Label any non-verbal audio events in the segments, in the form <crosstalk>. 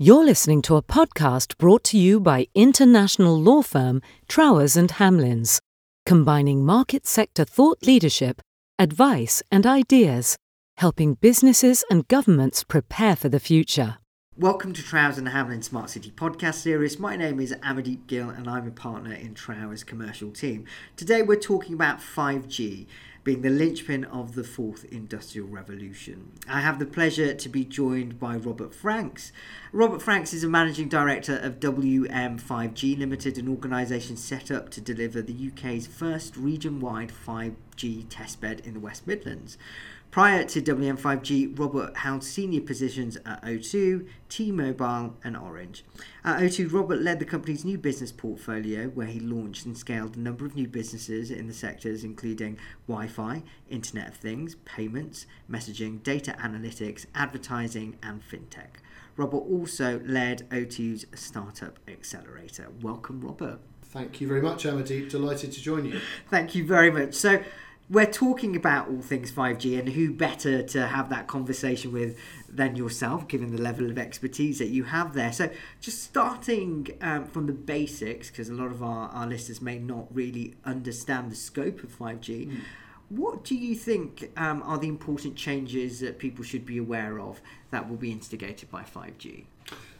You're listening to a podcast brought to you by international law firm Trowers and Hamlins, combining market sector thought leadership, advice, and ideas, helping businesses and governments prepare for the future. Welcome to Trowers and Hamlins Smart City podcast series. My name is Amadeep Gill and I'm a partner in Trowers commercial team. Today we're talking about 5G being the linchpin of the fourth industrial revolution. I have the pleasure to be joined by Robert Franks. Robert Franks is a managing director of WM5G Limited, an organisation set up to deliver the UK's first region wide 5G testbed in the West Midlands. Prior to WM5G, Robert held senior positions at O2, T-Mobile and Orange. At O2, Robert led the company's new business portfolio where he launched and scaled a number of new businesses in the sectors including Wi-Fi, Internet of Things, payments, messaging, data analytics, advertising and fintech. Robert also led O2's startup accelerator. Welcome, Robert. Thank you very much, Amadeep. Delighted to join you. Thank you very much. So, we're talking about all things 5G, and who better to have that conversation with than yourself, given the level of expertise that you have there. So, just starting um, from the basics, because a lot of our, our listeners may not really understand the scope of 5G. Mm. What do you think um, are the important changes that people should be aware of that will be instigated by 5G?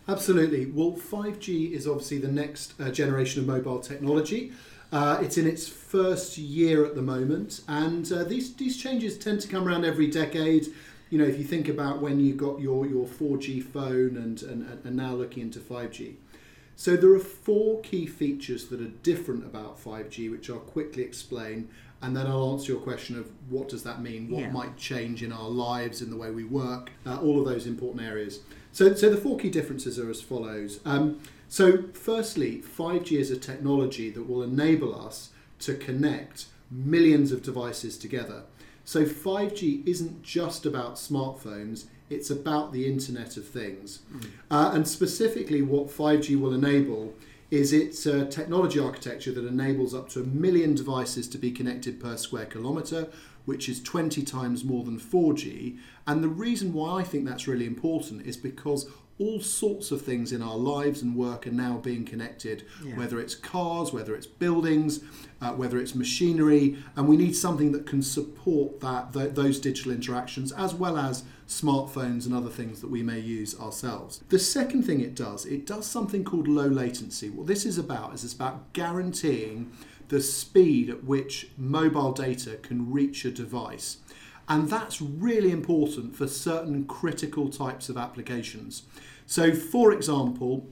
Absolutely. Well, 5G is obviously the next uh, generation of mobile technology. Uh, it's in its first year at the moment, and uh, these these changes tend to come around every decade. You know, if you think about when you got your, your 4G phone and, and, and now looking into 5G. So there are four key features that are different about 5G, which I'll quickly explain, and then I'll answer your question of what does that mean, what yeah. might change in our lives, in the way we work, uh, all of those important areas. So, so the four key differences are as follows. Um, so, firstly, 5G is a technology that will enable us to connect millions of devices together. So, 5G isn't just about smartphones, it's about the Internet of Things. Mm. Uh, and specifically, what 5G will enable is it's a technology architecture that enables up to a million devices to be connected per square kilometre, which is 20 times more than 4G. And the reason why I think that's really important is because all sorts of things in our lives and work are now being connected, yeah. whether it's cars, whether it's buildings, uh, whether it's machinery, and we need something that can support that th- those digital interactions as well as smartphones and other things that we may use ourselves. The second thing it does, it does something called low latency. What this is about is it's about guaranteeing the speed at which mobile data can reach a device. And that's really important for certain critical types of applications. So, for example,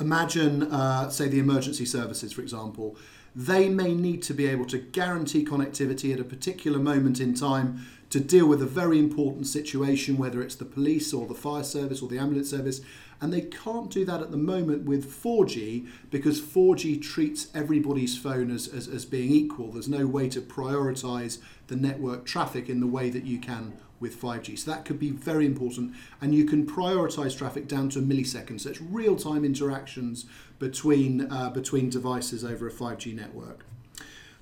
imagine, uh, say, the emergency services, for example, they may need to be able to guarantee connectivity at a particular moment in time to deal with a very important situation, whether it's the police or the fire service or the ambulance service. And they can't do that at the moment with 4G because 4G treats everybody's phone as, as, as being equal. There's no way to prioritize the network traffic in the way that you can with 5G. So that could be very important. And you can prioritize traffic down to a millisecond. So it's real time interactions between, uh, between devices over a 5G network.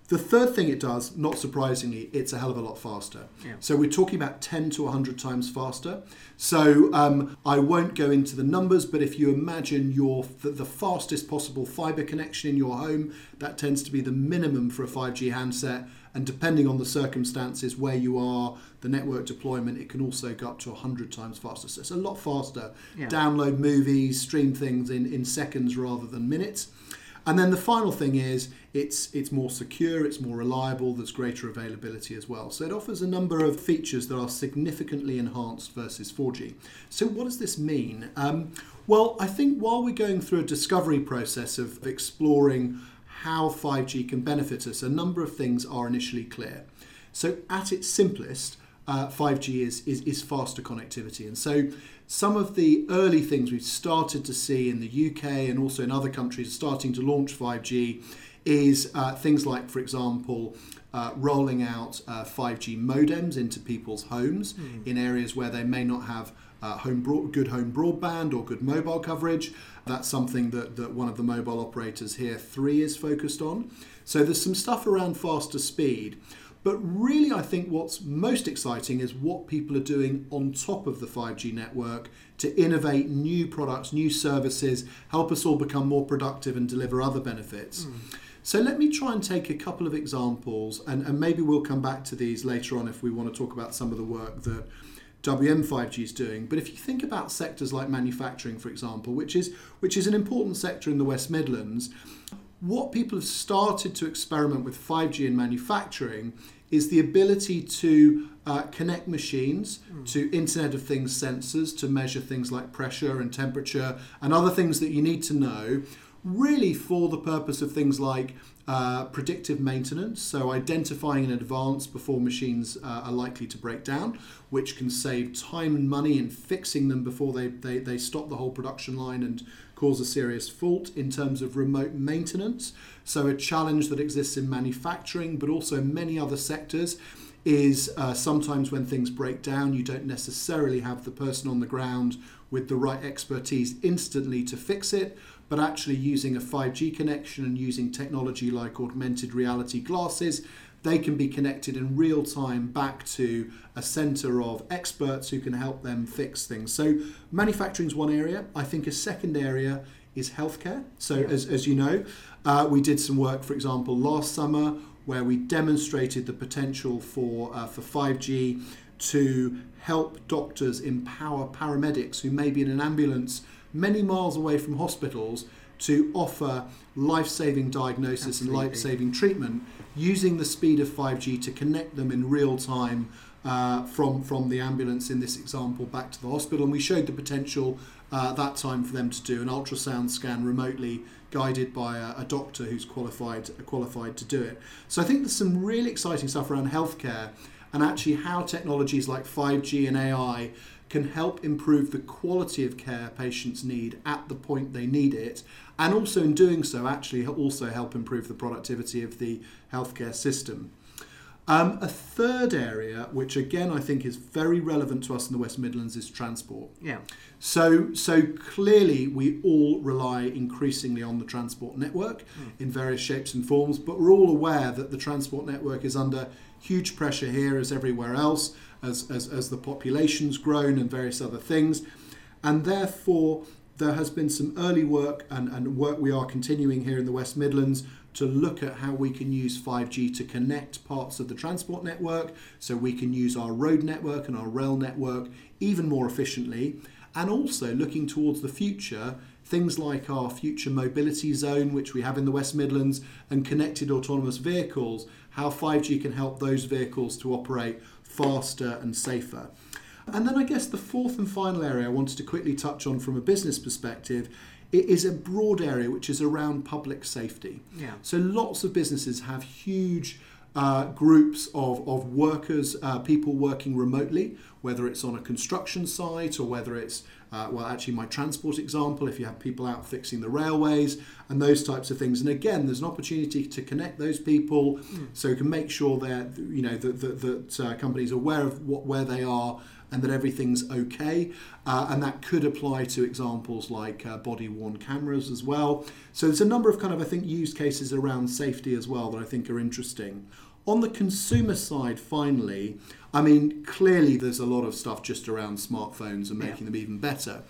The third thing it does, not surprisingly, it's a hell of a lot faster. Yeah. So we're talking about 10 to 100 times faster. So um, I won't go into the numbers, but if you imagine your the, the, fastest possible fiber connection in your home, that tends to be the minimum for a 5G handset. And depending on the circumstances where you are, the network deployment, it can also go up to 100 times faster. So it's a lot faster. Yeah. Download movies, stream things in, in seconds rather than minutes. And then the final thing is it's it's more secure, it's more reliable, there's greater availability as well. So it offers a number of features that are significantly enhanced versus 4G. So what does this mean? Um, well, I think while we're going through a discovery process of exploring how 5G can benefit us, a number of things are initially clear. So at its simplest, uh, 5G is, is, is faster connectivity. And so some of the early things we've started to see in the UK and also in other countries starting to launch 5G is uh, things like, for example, uh, rolling out uh, 5G modems into people's homes mm. in areas where they may not have uh, home broad, good home broadband or good mobile coverage. That's something that, that one of the mobile operators here, Three, is focused on. So there's some stuff around faster speed. But really, I think what's most exciting is what people are doing on top of the 5G network to innovate new products, new services, help us all become more productive and deliver other benefits. Mm. So let me try and take a couple of examples, and, and maybe we'll come back to these later on if we want to talk about some of the work that WM5G is doing. But if you think about sectors like manufacturing, for example, which is which is an important sector in the West Midlands, what people have started to experiment with 5G in manufacturing is the ability to uh, connect machines mm. to Internet of Things sensors to measure things like pressure and temperature and other things that you need to know, really for the purpose of things like uh, predictive maintenance, so identifying in advance before machines uh, are likely to break down, which can save time and money in fixing them before they, they, they stop the whole production line and cause a serious fault in terms of remote maintenance. So, a challenge that exists in manufacturing, but also many other sectors, is uh, sometimes when things break down, you don't necessarily have the person on the ground with the right expertise instantly to fix it, but actually using a 5G connection and using technology like augmented reality glasses they can be connected in real time back to a center of experts who can help them fix things. So, manufacturing is one area. I think a second area is healthcare. So, yeah. as, as you know, uh, we did some work, for example, last summer where we demonstrated the potential for, uh, for 5G to help doctors empower paramedics who may be in an ambulance many miles away from hospitals to offer life saving diagnosis Absolutely. and life saving treatment using the speed of 5G to connect them in real time uh, from, from the ambulance in this example back to the hospital. And we showed the potential uh, that time for them to do an ultrasound scan remotely guided by a, a, doctor who's qualified qualified to do it. So I think there's some really exciting stuff around healthcare and actually how technologies like 5G and AI can help improve the quality of care patients need at the point they need it, and also in doing so, actually also help improve the productivity of the healthcare system. Um, a third area, which again I think is very relevant to us in the West Midlands, is transport. Yeah. So, so clearly we all rely increasingly on the transport network mm. in various shapes and forms, but we're all aware that the transport network is under huge pressure here as everywhere else as, as, as the population's grown and various other things. And therefore, there has been some early work and, and work we are continuing here in the West Midlands to look at how we can use 5G to connect parts of the transport network so we can use our road network and our rail network even more efficiently. And also looking towards the future, things like our future mobility zone, which we have in the West Midlands, and connected autonomous vehicles, how 5G can help those vehicles to operate faster and safer. And then I guess the fourth and final area I wanted to quickly touch on from a business perspective it is a broad area which is around public safety. Yeah. So lots of businesses have huge uh, groups of, of workers, uh, people working remotely, whether it's on a construction site or whether it's, uh, well, actually, my transport example, if you have people out fixing the railways and those types of things. And again, there's an opportunity to connect those people mm. so you can make sure that, you know, that, that, that uh, companies are aware of what, where they are and that everything's okay. Uh, and that could apply to examples like uh, body worn cameras as well. So there's a number of kind of, I think, use cases around safety as well that I think are interesting. On the consumer side, finally, I mean, clearly there's a lot of stuff just around smartphones and making yeah. them even better.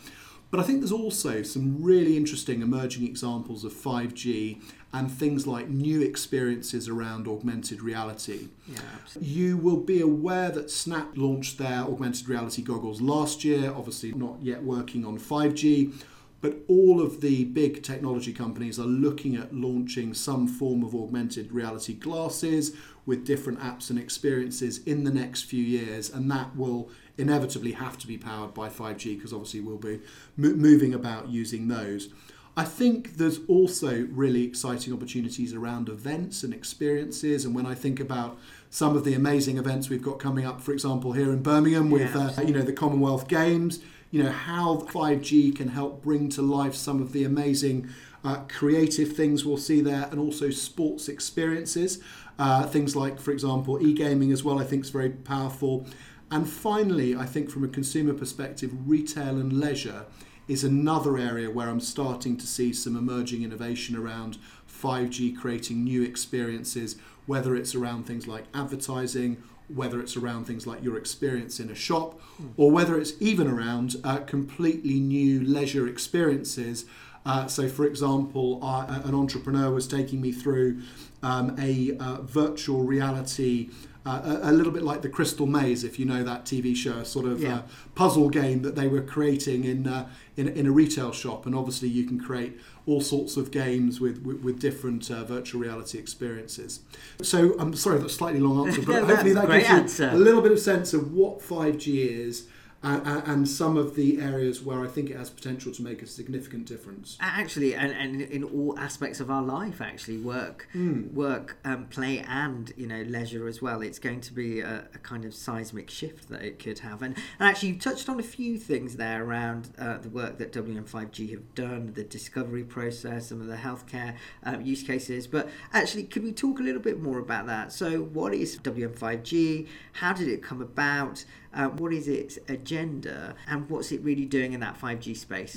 But I think there's also some really interesting emerging examples of 5G and things like new experiences around augmented reality. Yeah, absolutely. you will be aware that Snap launched their augmented reality goggles last year, obviously not yet working on 5G. But all of the big technology companies are looking at launching some form of augmented reality glasses with different apps and experiences in the next few years, and that will inevitably have to be powered by 5G because obviously we'll be moving about using those. I think there's also really exciting opportunities around events and experiences. And when I think about some of the amazing events we've got coming up, for example, here in Birmingham with uh, you know the Commonwealth Games, you know how 5G can help bring to life some of the amazing uh, creative things we'll see there, and also sports experiences. Uh, things like, for example, e-gaming as well. I think is very powerful. And finally, I think from a consumer perspective, retail and leisure is another area where I'm starting to see some emerging innovation around 5G creating new experiences, whether it's around things like advertising, whether it's around things like your experience in a shop, or whether it's even around uh, completely new leisure experiences. Uh, so, for example, I, an entrepreneur was taking me through um, a uh, virtual reality uh, a, a, little bit like the Crystal Maze, if you know that TV show, sort of Yeah. uh, puzzle game that they were creating in, uh, in in a retail shop, and obviously you can create all sorts of games with with, with different uh, virtual reality experiences. So I'm sorry that's a slightly long answer, but <laughs> No, hopefully that gives you a little bit of sense of what 5G is. And, and- some of the areas where I think it has potential to make a significant difference. Actually, and, and in all aspects of our life, actually, work, Hmm. work, um, play, and you know, leisure as well. It's going to be a, a kind of seismic shift that it could have. And, and actually, you touched on a few things there around uh, the work that WM5G have done, the discovery process, some of the healthcare um, use cases. But actually, could we talk a little bit more about that? So, what is WM5G? How did it come about? Uh, what is its agenda? And what's it really doing in that 5G space?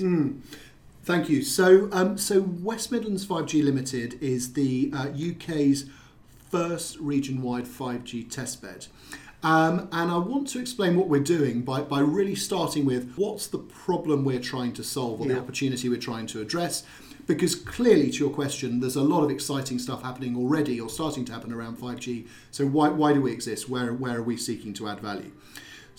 Thank you. So, um, so West Midlands 5G Limited is the uh, UK's first region-wide 5G testbed. Um, and I want to explain what we're doing by, by really starting with what's the problem we're trying to solve or the opportunity we're trying to address. Because clearly, to your question, there's a lot of exciting stuff happening already or starting to happen around 5G. So, why, why do we exist? Where, where are we seeking to add value?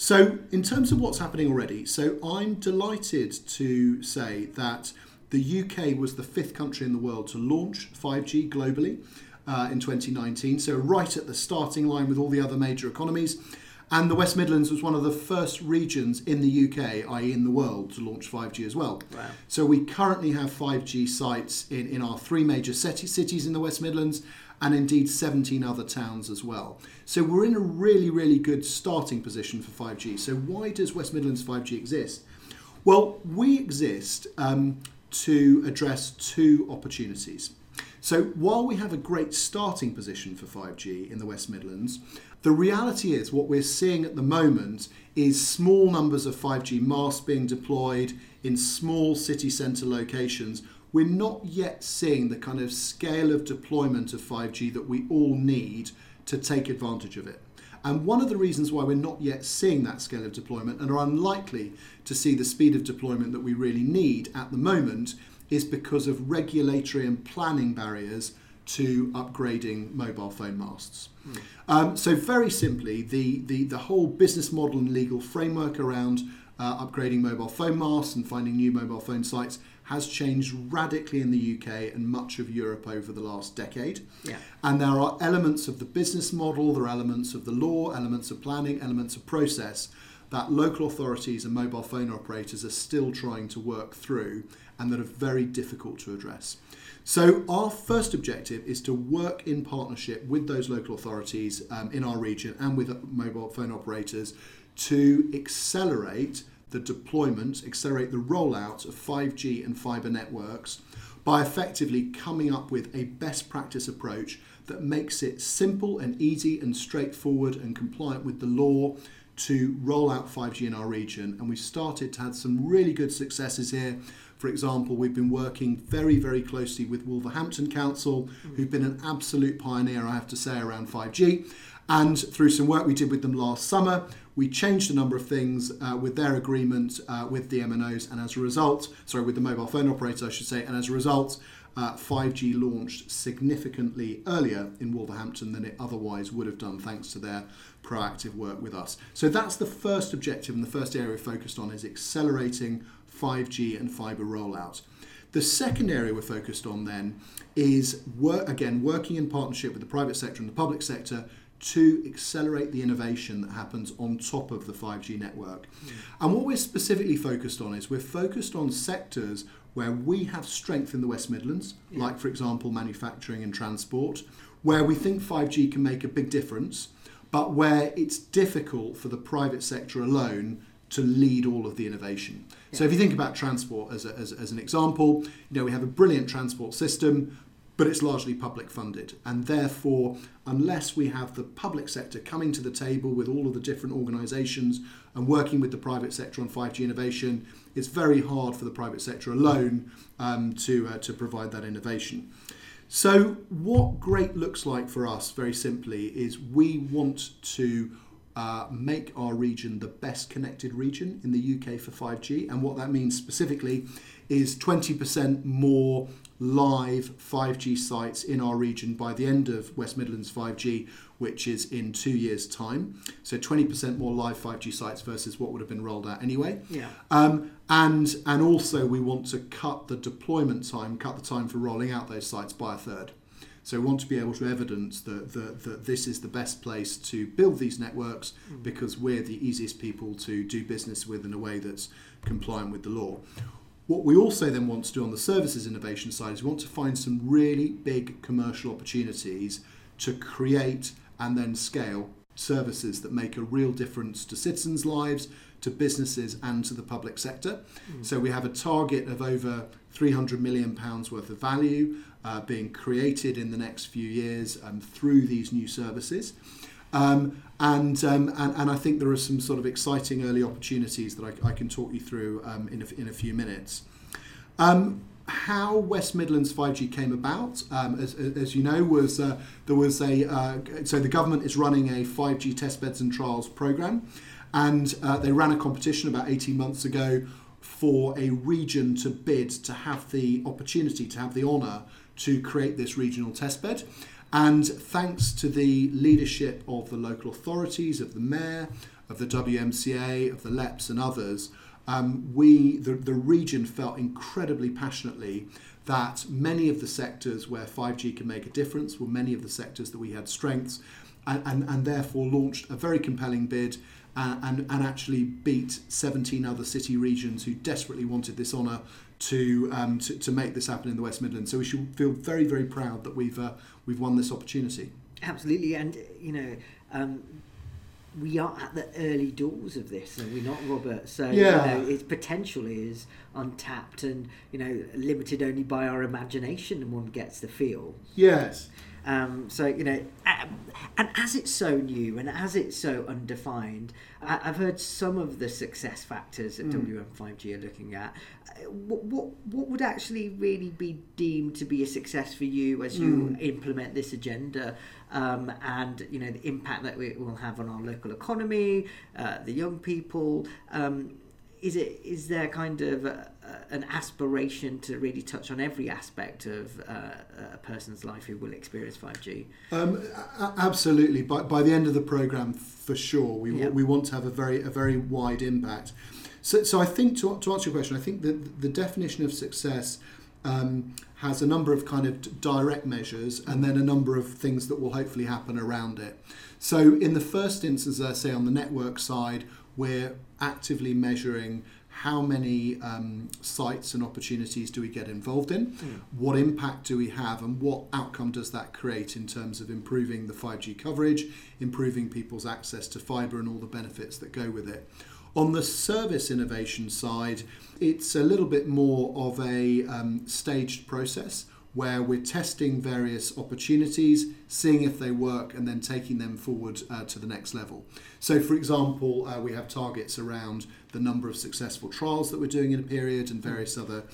So, in terms of what's happening already, so I'm delighted to say that the UK was the fifth country in the world to launch 5G globally uh, in 2019. So, right at the starting line with all the other major economies. And the West Midlands was one of the first regions in the UK, i.e., in the world, to launch 5G as well. Wow. So we currently have 5G sites in, in our three major cities in the West Midlands and indeed 17 other towns as well. So we're in a really, really good starting position for 5G. So why does West Midlands 5G exist? Well, we exist um, to address two opportunities. So while we have a great starting position for 5G in the West Midlands, the reality is what we're seeing at the moment is small numbers of 5G masts being deployed in small city centre locations. We're not yet seeing the kind of scale of deployment of 5G that we all need to take advantage of it. And one of the reasons why we're not yet seeing that scale of deployment and are unlikely to see the speed of deployment that we really need at the moment is because of regulatory and planning barriers to upgrading mobile phone masts. Um, so, very simply, the, the, the whole business model and legal framework around uh, upgrading mobile phone masts and finding new mobile phone sites has changed radically in the UK and much of Europe over the last decade. Yeah. And there are elements of the business model, there are elements of the law, elements of planning, elements of process that local authorities and mobile phone operators are still trying to work through and that are very difficult to address. So, our first objective is to work in partnership with those local authorities um, in our region and with mobile phone operators to accelerate the deployment, accelerate the rollout of 5G and fibre networks by effectively coming up with a best practice approach that makes it simple and easy and straightforward and compliant with the law to roll out 5G in our region. And we've started to have some really good successes here. For example, we've been working very, very closely with Wolverhampton Council, who've been an absolute pioneer, I have to say, around 5G. And through some work we did with them last summer, we changed a number of things uh, with their agreement uh, with the MNOs, and as a result, sorry, with the mobile phone operator, I should say, and as a result, uh, 5G launched significantly earlier in Wolverhampton than it otherwise would have done, thanks to their proactive work with us. So that's the first objective, and the first area focused on is accelerating 5G and fibre rollout. The second area we're focused on then is work, again working in partnership with the private sector and the public sector to accelerate the innovation that happens on top of the 5G network. Hmm. And what we're specifically focused on is we're focused on sectors where we have strength in the West Midlands, like for example manufacturing and transport, where we think 5G can make a big difference, but where it's difficult for the private sector alone to lead all of the innovation. So if you think about transport as, a, as, as an example, you know we have a brilliant transport system, but it's largely public funded. And therefore, unless we have the public sector coming to the table with all of the different organisations and working with the private sector on 5G innovation, it's very hard for the private sector alone um, to, uh, to provide that innovation. So, what great looks like for us, very simply, is we want to uh, make our region the best connected region in the UK for 5G. And what that means specifically is 20% more live 5G sites in our region by the end of West Midlands 5G, which is in two years' time. So 20% more live 5G sites versus what would have been rolled out anyway. Yeah. Um, and and also we want to cut the deployment time, cut the time for rolling out those sites by a third. So we want to be able to evidence that, that, that this is the best place to build these networks mm. because we're the easiest people to do business with in a way that's compliant with the law. What we also then want to do on the services innovation side is we want to find some really big commercial opportunities to create and then scale services that make a real difference to citizens' lives, to businesses, and to the public sector. Mm. So we have a target of over 300 million pounds worth of value uh, being created in the next few years um, through these new services. Um, and, um, and, and I think there are some sort of exciting early opportunities that I, I can talk you through um, in, a, in a few minutes. Um, how West Midlands 5G came about, um, as, as, you know, was uh, there was a uh, so the government is running a 5G testbeds and trials program, and uh, they ran a competition about 18 months ago for a region to bid to have the opportunity to have the honour to create this regional testbed. And thanks to the leadership of the local authorities, of the mayor, of the WMCA, of the LEPs, and others, um, we, the, the region, felt incredibly passionately that many of the sectors where 5G can make a difference were many of the sectors that we had strengths, and, and, and therefore launched a very compelling bid uh, and, and actually beat 17 other city regions who desperately wanted this honour to, um, to, to make this happen in the West Midlands. So we should feel very very proud that we've uh, we've won this opportunity. Absolutely, and you know. Um, we are at the early doors of this, and we're not Robert. So yeah. you know, its potential is untapped and you know limited only by our imagination, and one gets the feel. Yes. Um, so you know, and as it's so new and as it's so undefined, I've heard some of the success factors that mm. WM5G are looking at. What, what what would actually really be deemed to be a success for you as you mm. implement this agenda, um, and you know the impact that it will have on our local economy, uh, the young people. Um, is it is there kind of a, a, an aspiration to really touch on every aspect of uh, a person's life who will experience 5G? Um, absolutely. By, by the end of the program, for sure, we, yep. we want to have a very a very wide impact. So, so I think to, to answer your question, I think that the definition of success um, has a number of kind of direct measures and then a number of things that will hopefully happen around it. So, in the first instance, I say on the network side, we're actively measuring how many um, sites and opportunities do we get involved in? Mm. What impact do we have, and what outcome does that create in terms of improving the 5G coverage, improving people's access to fibre, and all the benefits that go with it? On the service innovation side, it's a little bit more of a um, staged process where we're testing various opportunities, seeing if they work, and then taking them forward uh, to the next level. So, for example, uh, we have targets around the number of successful trials that we're doing in a period, and various other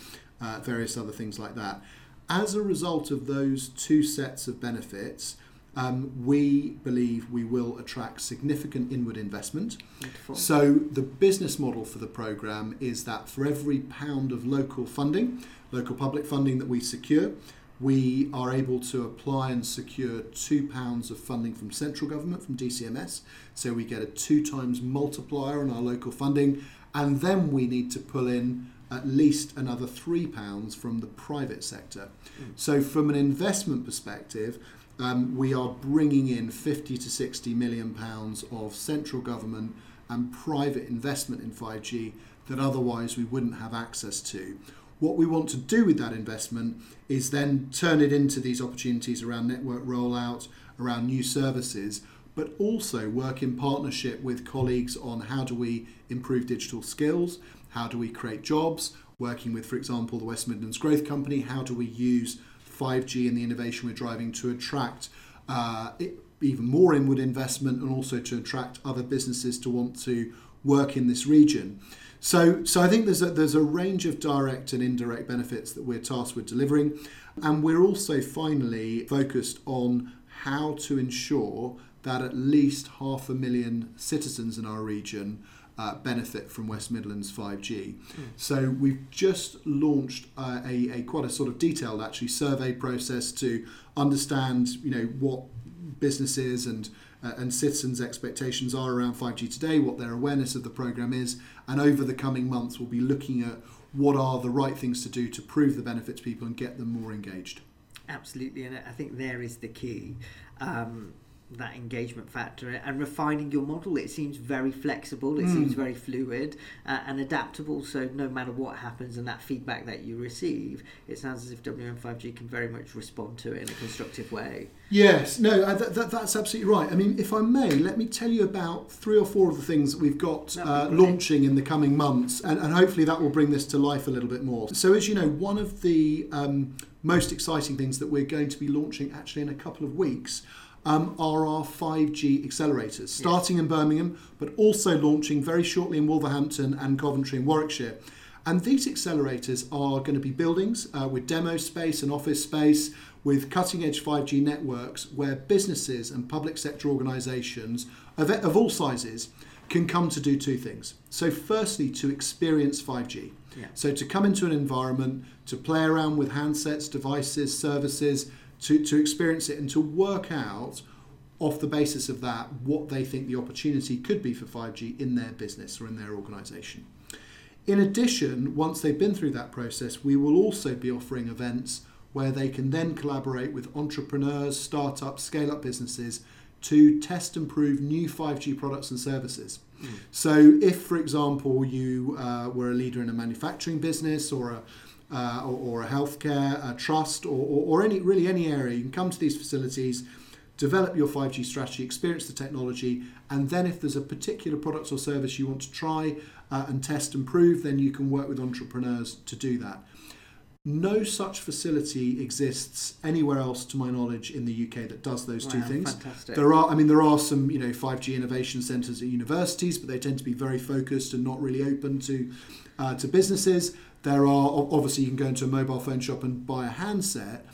uh, various other things like that. As a result of those two sets of benefits, um, we believe we will attract significant inward investment. Wonderful. So, the business model for the program is that for every pound of local funding, local public funding that we secure, we are able to apply and secure two pounds of funding from central government from DCMS. So we get a two times multiplier on our local funding, and then we need to pull in at least another three pounds from the private sector. Mm. So from an investment perspective, um, we are bringing in 50 to 60 million pounds of central government and private investment in 5G that otherwise we wouldn't have access to. What we want to do with that investment is then turn it into these opportunities around network rollout, around new services, but also work in partnership with colleagues on how do we improve digital skills, how do we create jobs, working with, for example, the West Midlands Growth Company, how do we use 5G and the innovation we're driving to attract uh, it, even more inward investment and also to attract other businesses to want to work in this region. So, so I think there's a, there's a range of direct and indirect benefits that we're tasked with delivering, and we're also finally focused on how to ensure that at least half a million citizens in our region uh, benefit from West Midlands 5G. Mm. So we've just launched uh, a, a quite a sort of detailed actually survey process to understand you know what businesses and uh, and citizens' expectations are around 5G today, what their awareness of the program is, and over the coming months we'll be looking at what are the right things to do to prove the benefits to people and get them more engaged. Absolutely, and I think there is the key. Um, that engagement factor and refining your model. It seems very flexible, it mm. seems very fluid uh, and adaptable. So, no matter what happens and that feedback that you receive, it sounds as if WM5G can very much respond to it in a constructive way. Yes, no, uh, th- th- that's absolutely right. I mean, if I may, let me tell you about three or four of the things that we've got uh, launching in the coming months, and, and, hopefully that will bring this to life a little bit more. So, as you know, one of the um, most exciting things that we're going to be launching actually in a couple of weeks um, are our 5G accelerators, starting in Birmingham, but also launching very shortly in Wolverhampton and Coventry and Warwickshire. And these accelerators are going to be buildings uh, with demo space and office space with cutting edge 5G networks where businesses and public sector organisations of, of all sizes can come to do two things. So, firstly, to experience 5G. Yeah. So, to come into an environment, to play around with handsets, devices, services, to, to experience it and to work out off the basis of that what they think the opportunity could be for 5G in their business or in their organization. In addition, once they've been through that process, we will also be offering events where they can then collaborate with entrepreneurs, startups, scale up businesses to test and prove new 5G products and services. Mm. So, if, for example, you uh, were a leader in a manufacturing business or a uh, or, or, a healthcare a trust or, or, or, any really any area. You can come to these facilities, develop your 5G strategy, experience the technology, and then if there's a particular product or service you want to try uh, and test and prove, then you can work with entrepreneurs to do that. No such facility exists anywhere else, to my knowledge, in the UK that does those wow, two things. Fantastic. There are, I mean, there are some, you know, 5G innovation centres at universities, but they tend to be very focused and not really open to uh, to businesses. There are obviously you can go into a mobile phone shop and buy a handset,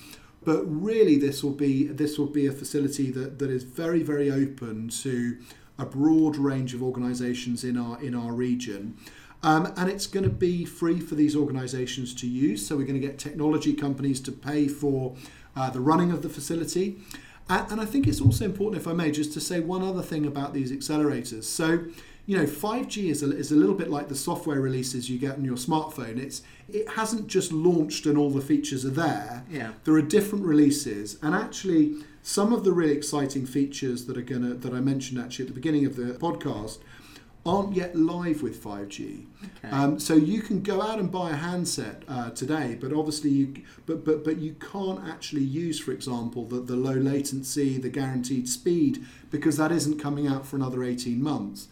but really this will be this will be a facility that, that is very very open to a broad range of organisations in our in our region. Um, and it's going to be free for these organisations to use. So we're going to get technology companies to pay for uh, the running of the facility. And, and I think it's also important, if I may, just to say one other thing about these accelerators. So you know, 5G is a, is a little bit like the software releases you get on your smartphone. It's it hasn't just launched and all the features are there. Yeah. There are different releases, and actually, some of the really exciting features that are gonna that I mentioned actually at the beginning of the podcast aren't yet live with 5G. Okay. Um, so you can go out and buy a handset uh, today, but obviously you but but but you can't actually use, for example, the, the low latency, the guaranteed speed, because that isn't coming out for another 18 months.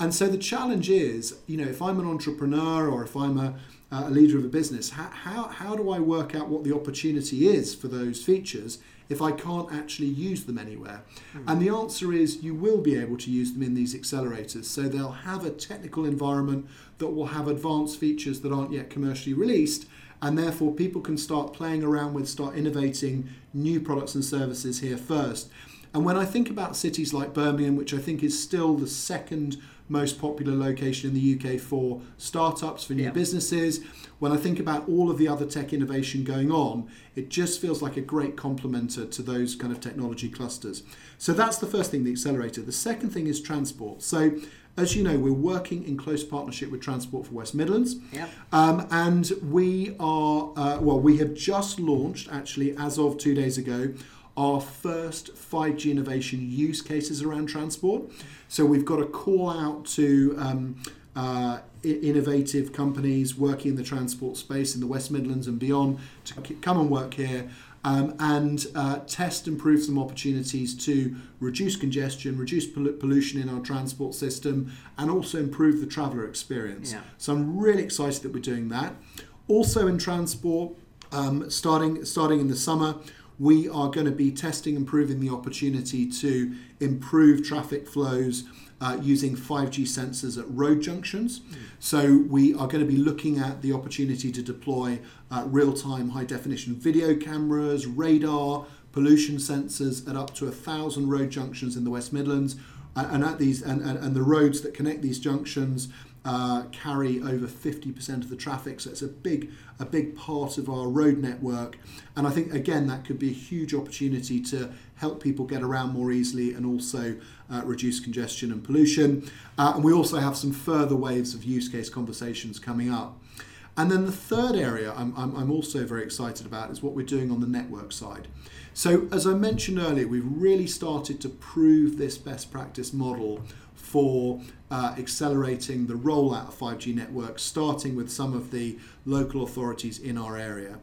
And so the challenge is, you know, if I'm an entrepreneur or if I'm a, a leader of a business, how, how, how do I work out what the opportunity is for those features if I can't actually use them anywhere? Mm. And the answer is you will be able to use them in these accelerators. So they'll have a technical environment that will have advanced features that aren't yet commercially released. And therefore, people can start playing around with, start innovating new products and services here first. And when I think about cities like Birmingham, which I think is still the second most popular location in the UK for startups, for new yeah. businesses. When I think about all of the other tech innovation going on, it just feels like a great complementer to those kind of technology clusters. So that's the first thing, the accelerator. The second thing is transport. So as you know, we're working in close partnership with Transport for West Midlands. Yep. Um, and we are, uh, well, we have just launched, actually, as of two days ago, our first 5G innovation use cases around transport. So we've got a call out to um, uh, innovative companies working in the transport space in the West Midlands and beyond to come and work here. Um, and uh, test and prove some opportunities to reduce congestion, reduce pollution in our transport system, and also improve the traveller experience. Yeah. So I'm really excited that we're doing that. Also in transport, Um, starting starting in the summer, we are going to be testing and proving the opportunity to improve traffic flows uh, using 5G sensors at road junctions. Mm. So we are going to be looking at the opportunity to deploy uh, real-time high-definition video cameras, radar, pollution sensors at up to a thousand road junctions in the West Midlands, and at these and, and, and the roads that connect these junctions uh, carry over 50% of the traffic, so it's a big a big part of our road network. And I think again that could be a huge opportunity to help people get around more easily and also uh, reduce congestion and pollution. Uh, and we also have some further waves of use case conversations coming up. And then the third area I'm, I'm, I'm also very excited about is what we're doing on the network side. So, as I mentioned earlier, we've really started to prove this best practice model for uh, accelerating the rollout of 5G networks, starting with some of the local authorities in our area.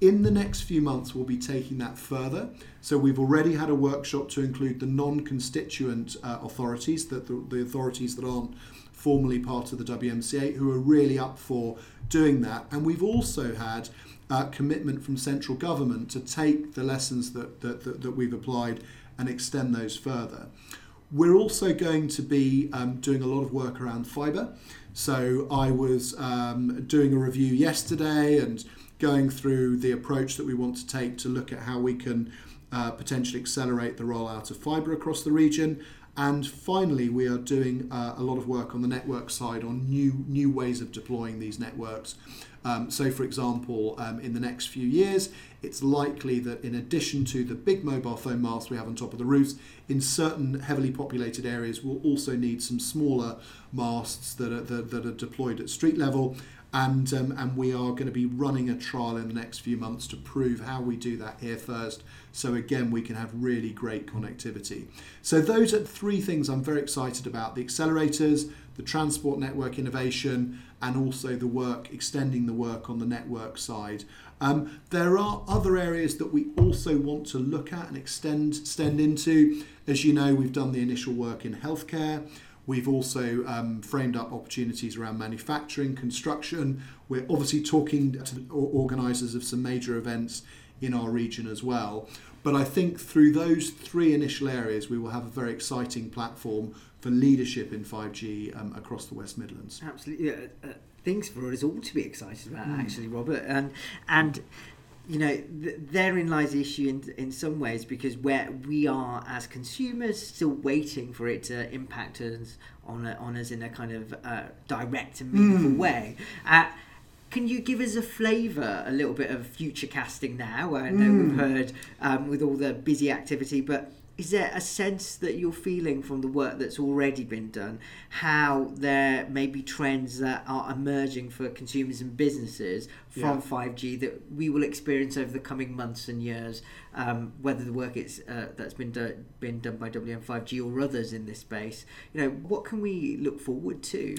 In the next few months, we'll be taking that further. So, we've already had a workshop to include the non constituent uh, authorities, the, the, the authorities that aren't formally part of the WMCA, who are really up for doing that. And we've also had uh, commitment from central government to take the lessons that, that, that, that we've applied and extend those further. We're also going to be um, doing a lot of work around fibre. So I was um, doing a review yesterday and going through the approach that we want to take to look at how we can uh, potentially accelerate the rollout of fibre across the region. And finally, we are doing uh, a lot of work on the network side on new new ways of deploying these networks. Um, so, for example, um, in the next few years, it's likely that in addition to the big mobile phone masts we have on top of the roofs, in certain heavily populated areas, we'll also need some smaller masts that are, that, that are deployed at street level and um, and we are going to be running a trial in the next few months to prove how we do that here first. So again, we can have really great connectivity. So those are three things I'm very excited about: the accelerators, the transport network innovation, and also the work extending the work on the network side. Um, there are other areas that we also want to look at and extend extend into. As you know, we've done the initial work in healthcare. We've also um, framed up opportunities around manufacturing, construction. We're obviously talking to organisers of some major events in our region as well. But I think through those three initial areas, we will have a very exciting platform for leadership in 5G um, across the West Midlands. Absolutely. Yeah, uh, things for us all to be excited about, mm. actually, Robert. And, and you know, th- therein lies the issue in, in some ways because where we are as consumers still waiting for it to impact us on, a, on us in a kind of uh, direct and meaningful mm. way. Uh, can you give us a flavour, a little bit of future casting now? I know mm. we've heard um, with all the busy activity, but is there a sense that you're feeling from the work that's already been done how there may be trends that are emerging for consumers and businesses from yeah. 5G that we will experience over the coming months and years, um, whether the work is, uh, that's been, do- been done by WM5G or others in this space? You know, what can we look forward to?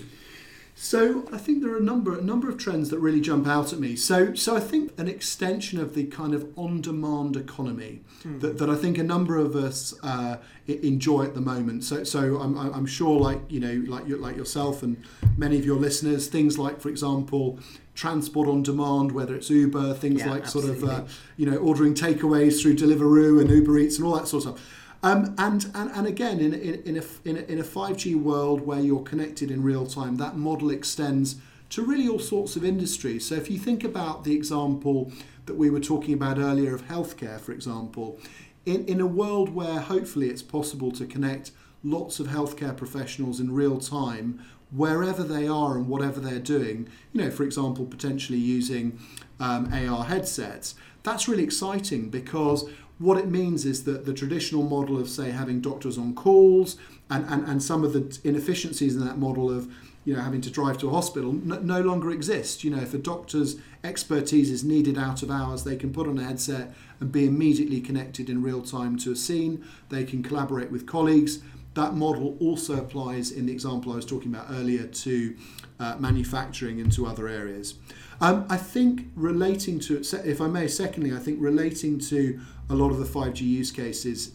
So I think there are a number a number of trends that really jump out at me. So so I think an extension of the kind of on-demand economy mm. that, that I think a number of us uh, enjoy at the moment. So so I'm, I'm sure like you know like you, like yourself and many of your listeners, things like for example transport on demand, whether it's Uber, things yeah, like absolutely. sort of uh, you know ordering takeaways through Deliveroo and Uber Eats and all that sort of stuff. Um, and, and, and again, in, in, in, a, in, a, in a 5G world where you're connected in real time, that model extends to really all sorts of industries. So if you think about the example that we were talking about earlier of healthcare, for example, in, in a world where hopefully it's possible to connect lots of healthcare professionals in real time wherever they are and whatever they're doing, you know, for example, potentially using um, AR headsets, that's really exciting because what it means is that the traditional model of, say, having doctors on calls and, and, and some of the inefficiencies in that model of you know, having to drive to a hospital no, no longer exist. You know, if a doctor's expertise is needed out of hours, they can put on a headset and be immediately connected in real time to a scene. They can collaborate with colleagues. That model also applies in the example I was talking about earlier to uh, manufacturing and to other areas. Um, I think relating to, if I may, secondly, I think relating to a lot of the 5G use cases,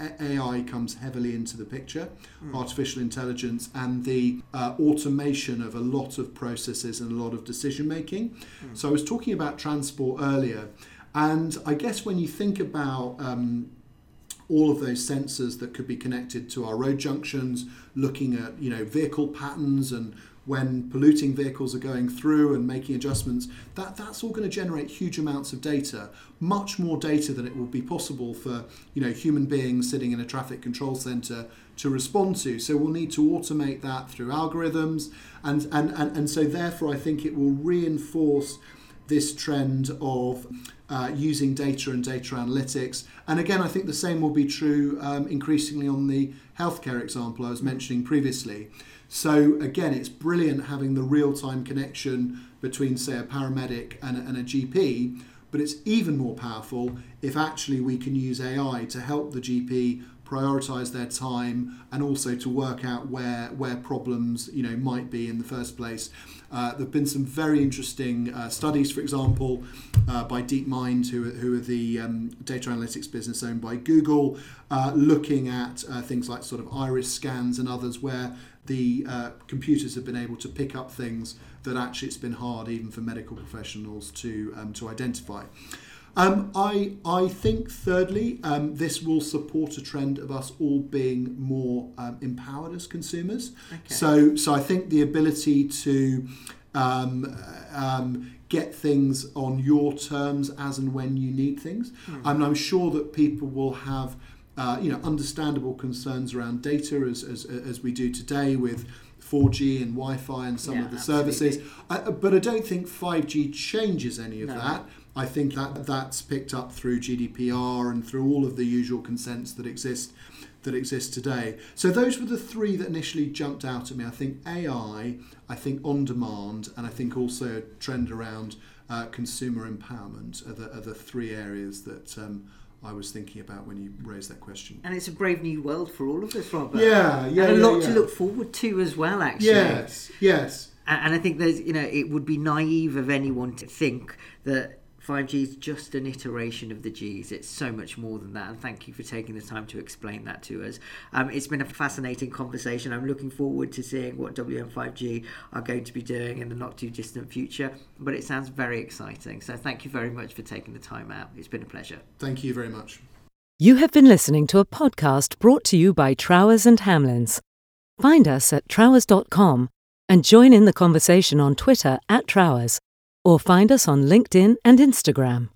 AI comes heavily into the picture, mm. artificial intelligence, and the uh, automation of a lot of processes and a lot of decision making. Mm. So I was talking about transport earlier, and I guess when you think about um, all of those sensors that could be connected to our road junctions, looking at you know vehicle patterns and when polluting vehicles are going through and making adjustments, that, that's all going to generate huge amounts of data, much more data than it will be possible for you know human beings sitting in a traffic control center to respond to. So we'll need to automate that through algorithms, and and and, and so therefore I think it will reinforce this trend of uh, using data and data analytics. And again, I think the same will be true um, increasingly on the healthcare example I was mentioning previously. So again, it's brilliant having the real-time connection between, say, a paramedic and a, and a GP, but it's even more powerful if actually we can use AI to help the GP prioritize their time and also to work out where where problems you know might be in the first place. Uh, there have been some very interesting uh, studies, for example, uh, by DeepMind, who, who are the um, data analytics business owned by Google, uh, looking at uh, things like sort of iris scans and others where the uh, computers have been able to pick up things that actually it's been hard even for medical professionals to um, to identify. Um, I, I think, thirdly, um, this will support a trend of us all being more um, empowered as consumers. Okay. So, so I think the ability to um, um, get things on your terms as and when you need things. Mm. And I'm sure that people will have. Uh, you know, understandable concerns around data as, as, as we do today with 4G and Wi-Fi and some yeah, of the absolutely. services. I, but I don't think 5G changes any of no. that. I think that that's picked up through GDPR and through all of the usual consents that exist that exist today. So those were the three that initially jumped out at me. I think AI, I think on demand, and I think also a trend around uh, consumer empowerment are the, are the three areas that um, I was thinking about when you raised that question. And it's a brave new world for all of us, Robert. Yeah, yeah, and a yeah, lot yeah. to look forward to as well. Actually, yes, yes. And I think there's, you know, it would be naive of anyone to think that 5G is just an iteration of the Gs. It's so much more than that. And thank you for taking the time to explain that to us. Um, it's been a fascinating conversation. I'm looking forward to seeing what WM5G are going to be doing in the not too distant future. But it sounds very exciting. So thank you very much for taking the time out. It's been a pleasure. Thank you very much. You have been listening to a podcast brought to you by Trowers and Hamlins. Find us at trowers.com and join in the conversation on Twitter at Trowers or find us on LinkedIn and Instagram.